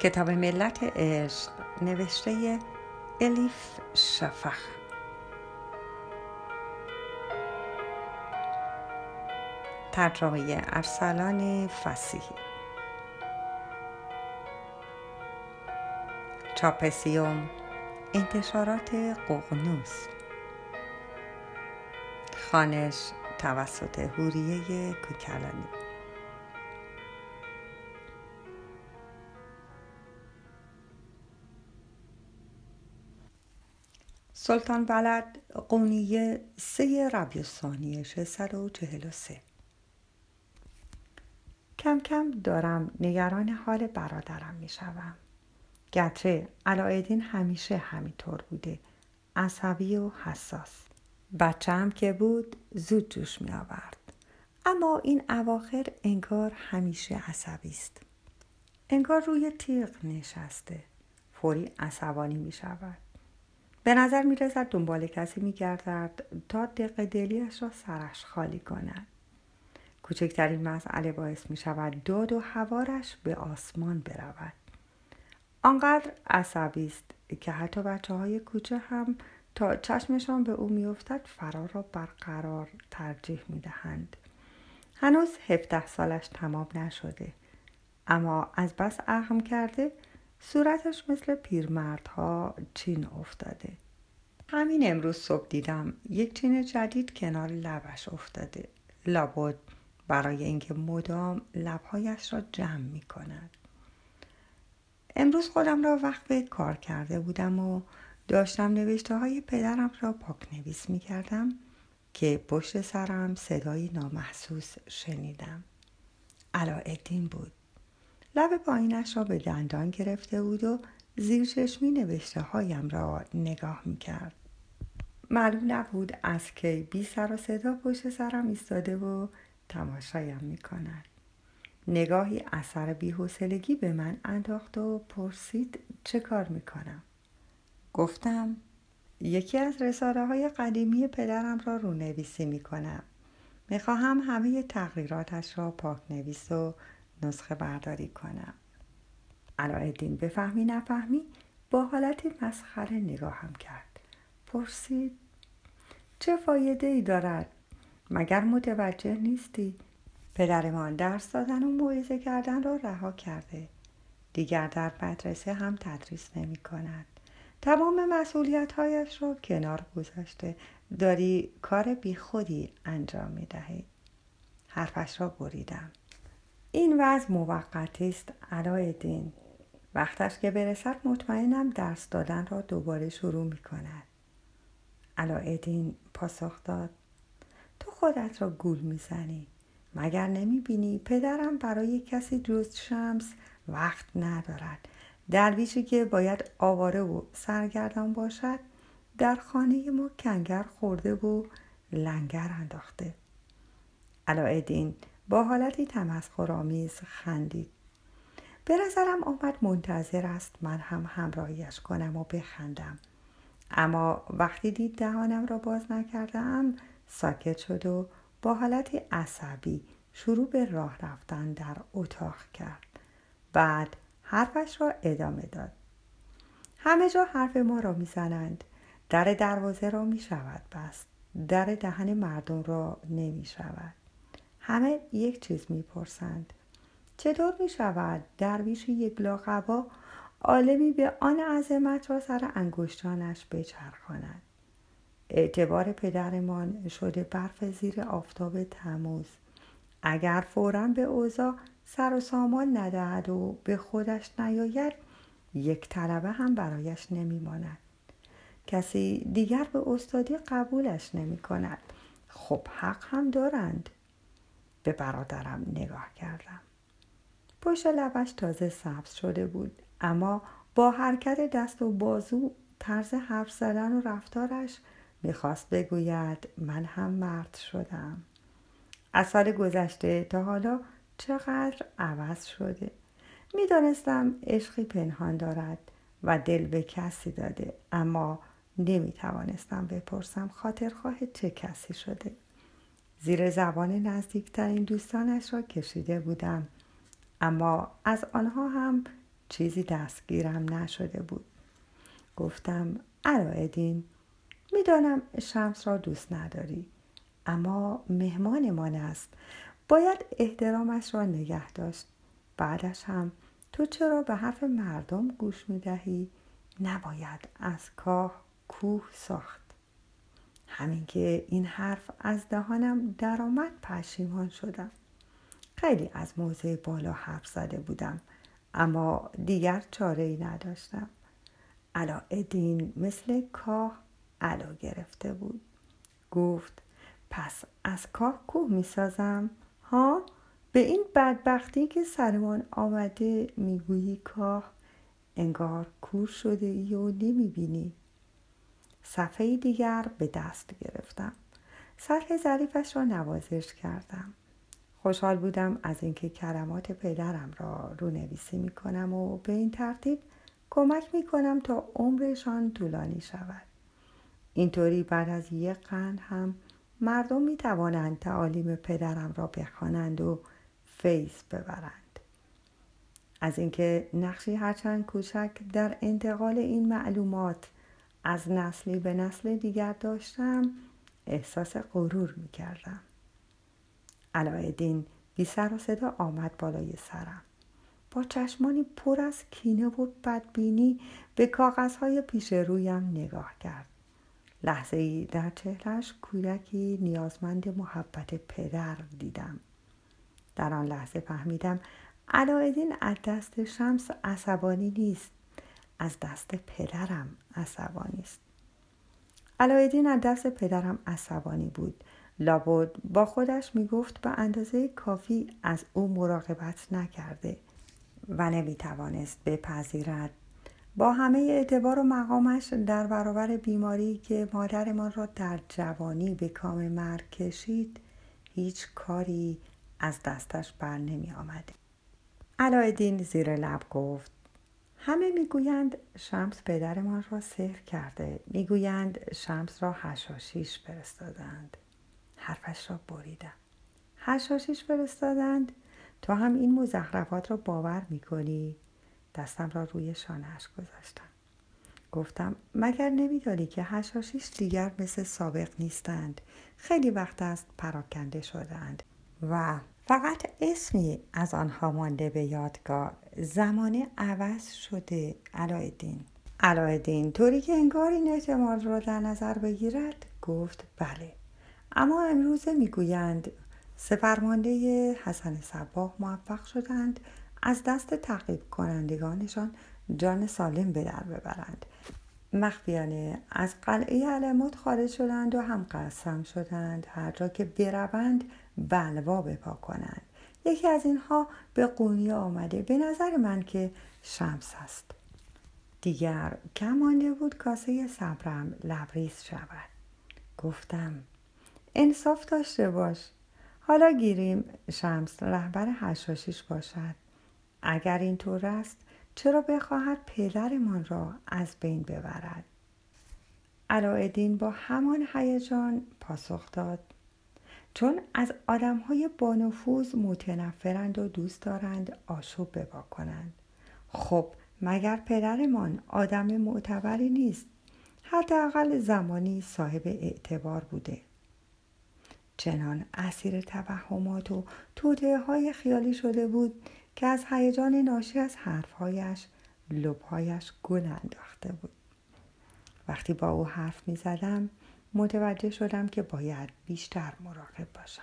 کتاب ملت عشق نوشته الیف شفخ ترجمه ارسلان فسیحی. چاپسیوم انتشارات ققنوس. خانش توسط هوریه کوکلانی. سلطان بلد قونیه سه ربی ثانیه 643 کم کم دارم نگران حال برادرم می شوم. گرچه علایدین همیشه همینطور بوده عصبی و حساس. بچه هم که بود زود جوش می آورد اما این اواخر انگار همیشه عصبی است. انگار روی تیغ نشسته. فوری عصبانی می شود به نظر می رسد دنبال کسی می گردد تا دق دلیش را سرش خالی کند. کوچکترین مسئله باعث می شود داد و هوارش به آسمان برود. آنقدر عصبی است که حتی بچه های کوچه هم تا چشمشان به او میافتد فرار را برقرار ترجیح می دهند. هنوز 17 سالش تمام نشده اما از بس اهم کرده صورتش مثل پیرمردها چین افتاده. همین امروز صبح دیدم یک چین جدید کنار لبش افتاده. لابد برای اینکه مدام لبهایش را جمع می کند امروز خودم را وقت کار کرده بودم و داشتم نوشته های پدرم را پاک نویس می کردم که پشت سرم صدایی نامحسوس شنیدم. علاءالدین بود. لب پایینش را به دندان گرفته بود و زیر چشمی نوشته هایم را نگاه می کرد. معلوم نبود از کی بی سر و صدا پشت سرم ایستاده و تماشایم می کند. نگاهی اثر بیحسلگی به من انداخت و پرسید چه کار می کنم. گفتم یکی از رساله های قدیمی پدرم را رونویسی می کنم. می خواهم همه تغییراتش را پاک نویس و نسخه برداری کنم. علایالدین بفهمی نفهمی با حالتی مسخره نگاهم کرد. پرسید چه فایده ای دارد؟ مگر متوجه نیستی؟ پدرمان درس دادن و موعظه کردن را رها کرده. دیگر در مدرسه هم تدریس نمی کند. تمام مسئولیت هایش را کنار گذاشته. داری کار بیخودی انجام می دهی. حرفش را بریدم. این وضع موقتی است علایالدین وقتش که برسد مطمئنم درس دادن را دوباره شروع می کند علایالدین پاسخ داد تو خودت را گول می‌زنی. مگر نمی بینی پدرم برای کسی جز شمس وقت ندارد؟ درویشی که باید آواره و سرگردان باشد در خانه ما کنگر خورده و لنگر انداخته. علایالدین با حالتی تمسخرآمیز خندید. به نظرم آمد منتظر است من هم همراهیش کنم و بخندم. اما وقتی دید دهانم را باز نکردم ساکت شد و با حالتی عصبی شروع به راه رفتن در اتاق کرد. بعد حرفش را ادامه داد. همه جا حرف ما را می‌زنند. در دروازه را می شود بست. در دهن مردم را نمی شود همه یک چیز می‌پرسند. چطور می شود درویش یک لاغبا عالمی به آن عظمت را سر انگشتانش بچرخاند؟ اعتبار پدرمان شده برف زیر آفتاب تموز. اگر فورا به اوضاع سر و سامان ندهد و به خودش نیاید یک طلبه هم برایش نمیماند. کسی دیگر به استادی قبولش نمی کند خب حق هم دارند. به برادرم نگاه کردم. پشت لبش تازه سبز شده بود اما با حرکت دست و بازو طرز حرف زدن و رفتارش می‌خواست بگوید من هم مرد شدم. از سال گذشته تا حالا چقدر عوض شده؟ می‌دانستم عشقی پنهان دارد و دل به کسی داده اما نمی‌توانستم بپرسم خاطرخواه چه کسی شده. زیر زبان نزدیکترین دوستانش را کشیده بودم. اما از آنها هم چیزی دستگیرم نشده بود. گفتم علایدین می‌دانم شمس را دوست نداری اما مهمانمان است. باید احترامش را نگه داشت. بعدش هم تو چرا به حرف مردم گوش می دهی؟ نباید از کاه کوه ساخت همین که این حرف از دهانم درآمد پشیمان شدم. خیلی از موضع بالا حرف زده بودم اما دیگر چاره ای نداشتم. ادین مثل کاه علا گرفته بود. گفت پس از کاه کوه می سازم ها به این بدبختی که سرمان آمده می‌گویی کاه انگار کور شده ای و نمی بینی صفحه دیگر به دست گرفتم. سطح ظریفش را نوازش کردم. خوشحال بودم از اینکه کلمات پدرم را رونویسی می کنم و به این ترتیب کمک می کنم تا عمرشان طولانی شود. اینطوری بعد از یک قرن هم مردم می توانند تعالیم پدرم را بخوانند و فیض ببرند. از اینکه نقشی هرچند کوچک در انتقال این معلومات از نسلی به نسل دیگر داشتم احساس غرور می کردم علایدین بی سر و صدا آمد بالای سرم. با چشمانی پر از کینه و بدبینی به کاغذهای پیش رویم نگاه کرد. لحظه ای در چهرش کودکی نیازمند محبت پدر دیدم. در آن لحظه فهمیدم علایدین از دست شمس عصبانی نیست. از دست پدرم عصبانی است. علایدین از دست پدرم عصبانی بود. لابد با خودش می‌گفت به اندازه کافی از او مراقبت نکرده و نمی‌توانست بپذیرد. با همه اعتبار و مقامش در برابر بیماری که مادرمان را در جوانی به کام مرگ کشید هیچ کاری از دستش بر نمی آمده علایدین زیر لب گفت همه می‌گویند شمس پدرمان را سحر کرده. می‌گویند شمس را هشاشیش فرستادند. حرفش را بریدم. هشاشیش فرستادند. تو هم این مزخرفات را باور می‌کنی؟ دستم را روی شانهاش گذاشتم. گفتم مگر نمیدانی که هشاشیش دیگر مثل سابق نیستند؟ خیلی وقت است پراکنده شدند و فقط اسمی از آنها مانده به یادگار. زمانه عوض شده علایدین. علایدین طوری که انگار این احتمال را در نظر بگیرد گفت بله. اما امروزه می‌گویند سفرمانده حسن صباه موفق شدند از دست تعقیب کنندگانشان جان سالم به در ببرند. مخفیانه از قلعه علموت خارج شدند و هم قسم شدند. هر جا که بروند بلوا بپا کنند یکی از اینها به قونی آمده. به نظر من که شمس است. دیگر کم بود کاسه صبرم لبریز شود. گفتم انصاف داشته باش. حالا گیریم شمس رهبر هشاشیش باشد. اگر اینطور است چرا بخواهد پدرمان را از بین ببرد؟ علایدین با همان هیجان پاسخ داد. چون از آدم های بانفوذ متنفرند و دوست دارند آشوب ببا کنند. خب مگر پدرمان آدم معتبری نیست؟ حداقل زمانی صاحب اعتبار بوده. چنان اسیر توهمات و توطعه های خیالی شده بود که از هیجان ناشی از حرفهایش لبهایش گل انداخته بود. وقتی با او حرف می زدم متوجه شدم که باید بیشتر مراقب باشم.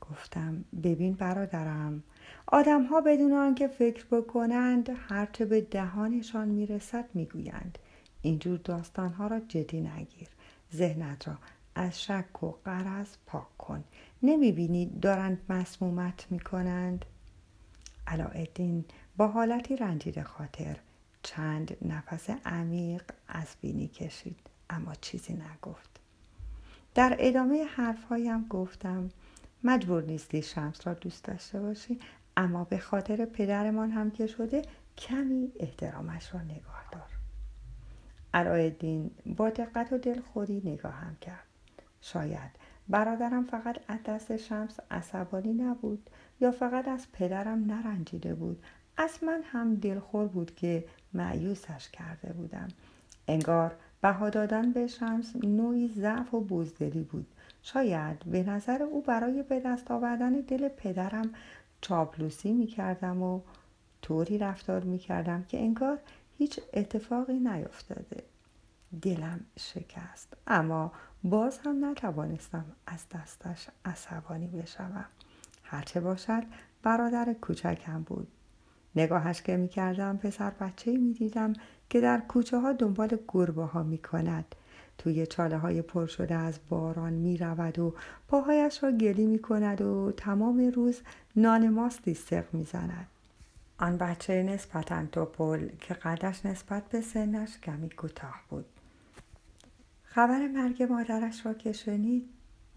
گفتم ببین برادرم آدم ها بدون آنکه فکر بکنند هرچه به دهانشان می‌رسد می‌گویند. اینجور داستان ها را جدی نگیر. ذهنت را از شک و قرض پاک کن. نمی‌بینی دارند مسمومت می‌کنند؟ علاءالدین با حالتی رنجیده خاطر چند نفس عمیق از بینی کشید. اما چیزی نگفت. در ادامه حرفهایم گفتم مجبور نیستی شمس را دوست داشته باشی اما به خاطر پدرمان هم که شده کمی احترامش را نگاه دار. علایالدین با دقت و دلخوری نگاهم کرد. شاید برادرم فقط از دست شمس عصبانی نبود یا فقط از پدرم نرنجیده بود. از من هم دلخور بود که معیوسش کرده بودم. انگار بها دادن به شمس نوعی ضعف و بزدلی بود. شاید به نظر او برای به دست آوردن دل پدرم چاپلوسی می کردم و طوری رفتار می کردم که انگار هیچ اتفاقی نیفتاده. دلم شکست اما باز هم نتوانستم از دستش عصبانی بشوم. هرچه باشد برادر کوچکم بود. نگاهش که می کردم پسر بچه می دیدم که در کوچه ها دنبال گربه ها می کند توی چاله های پر شده از باران می رود و پاهایش را گلی می کند و تمام روز نان ماستی سق می زند. آن بچه نسبتا توپل که قدش نسبت به سنش کمی کوتاه بود. خبر مرگ مادرش را که شنید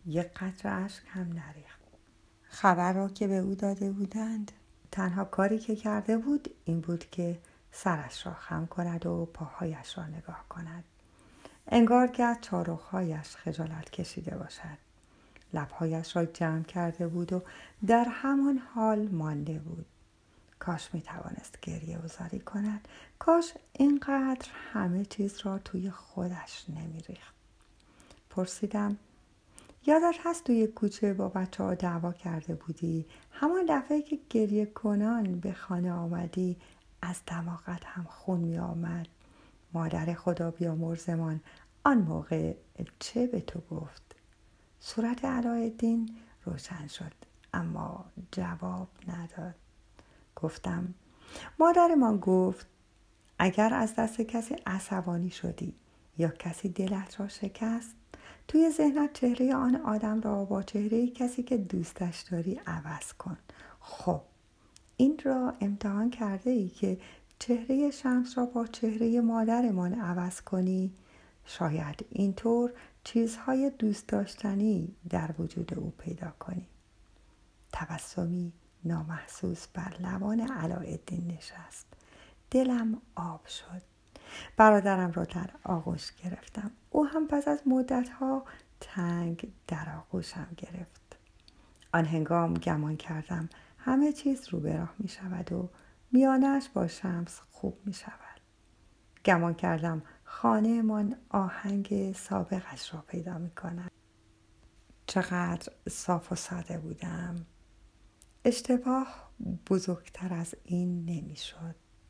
یک قطر اشک هم نریخت. خبر را که به او داده بودند تنها کاری که کرده بود این بود که سرش را خم کند و پاهایش را نگاه کند. انگار که از چارخهایش خجالت کشیده باشد. لبهایش را جمع کرده بود و در همان حال مانده بود. کاش می توانست گریه وزاری کند. کاش اینقدر همه چیز را توی خودش نمی ریخت. پرسیدم یادت هست توی کوچه با بچه ها دعوا کرده بودی؟ همان دفعه که گریه کنان به خانه آمدی از دماغت هم خون می آمد مادر خدا بیامرزمان آن موقع چه به تو گفت؟ صورت علایالدین روشن شد اما جواب نداد. گفتم مادرمان گفت اگر از دست کسی عصبانی شدی یا کسی دلت را شکست توی ذهنت چهره آن آدم را با چهره کسی که دوستش داری عوض کن. خب این را امتحان کرده ای که چهره شمس را با چهره مادرمان عوض کنی؟ شاید اینطور چیزهای دوست داشتنی در وجود او پیدا کنی. تبسمی نامحسوس بر لبان علایالدین نشست. دلم آب شد. برادرم را در آغوش گرفتم. او هم پس از مدتها تنگ در آغوشم گرفت. آن هنگام گمان کردم همه چیز رو به راه می شود و میانش با شمس خوب می شود گمان کردم خانهمان آهنگ سابقش را پیدا می کند چقدر صاف و ساده بودم. اشتباه بزرگتر از این نمی‌شد.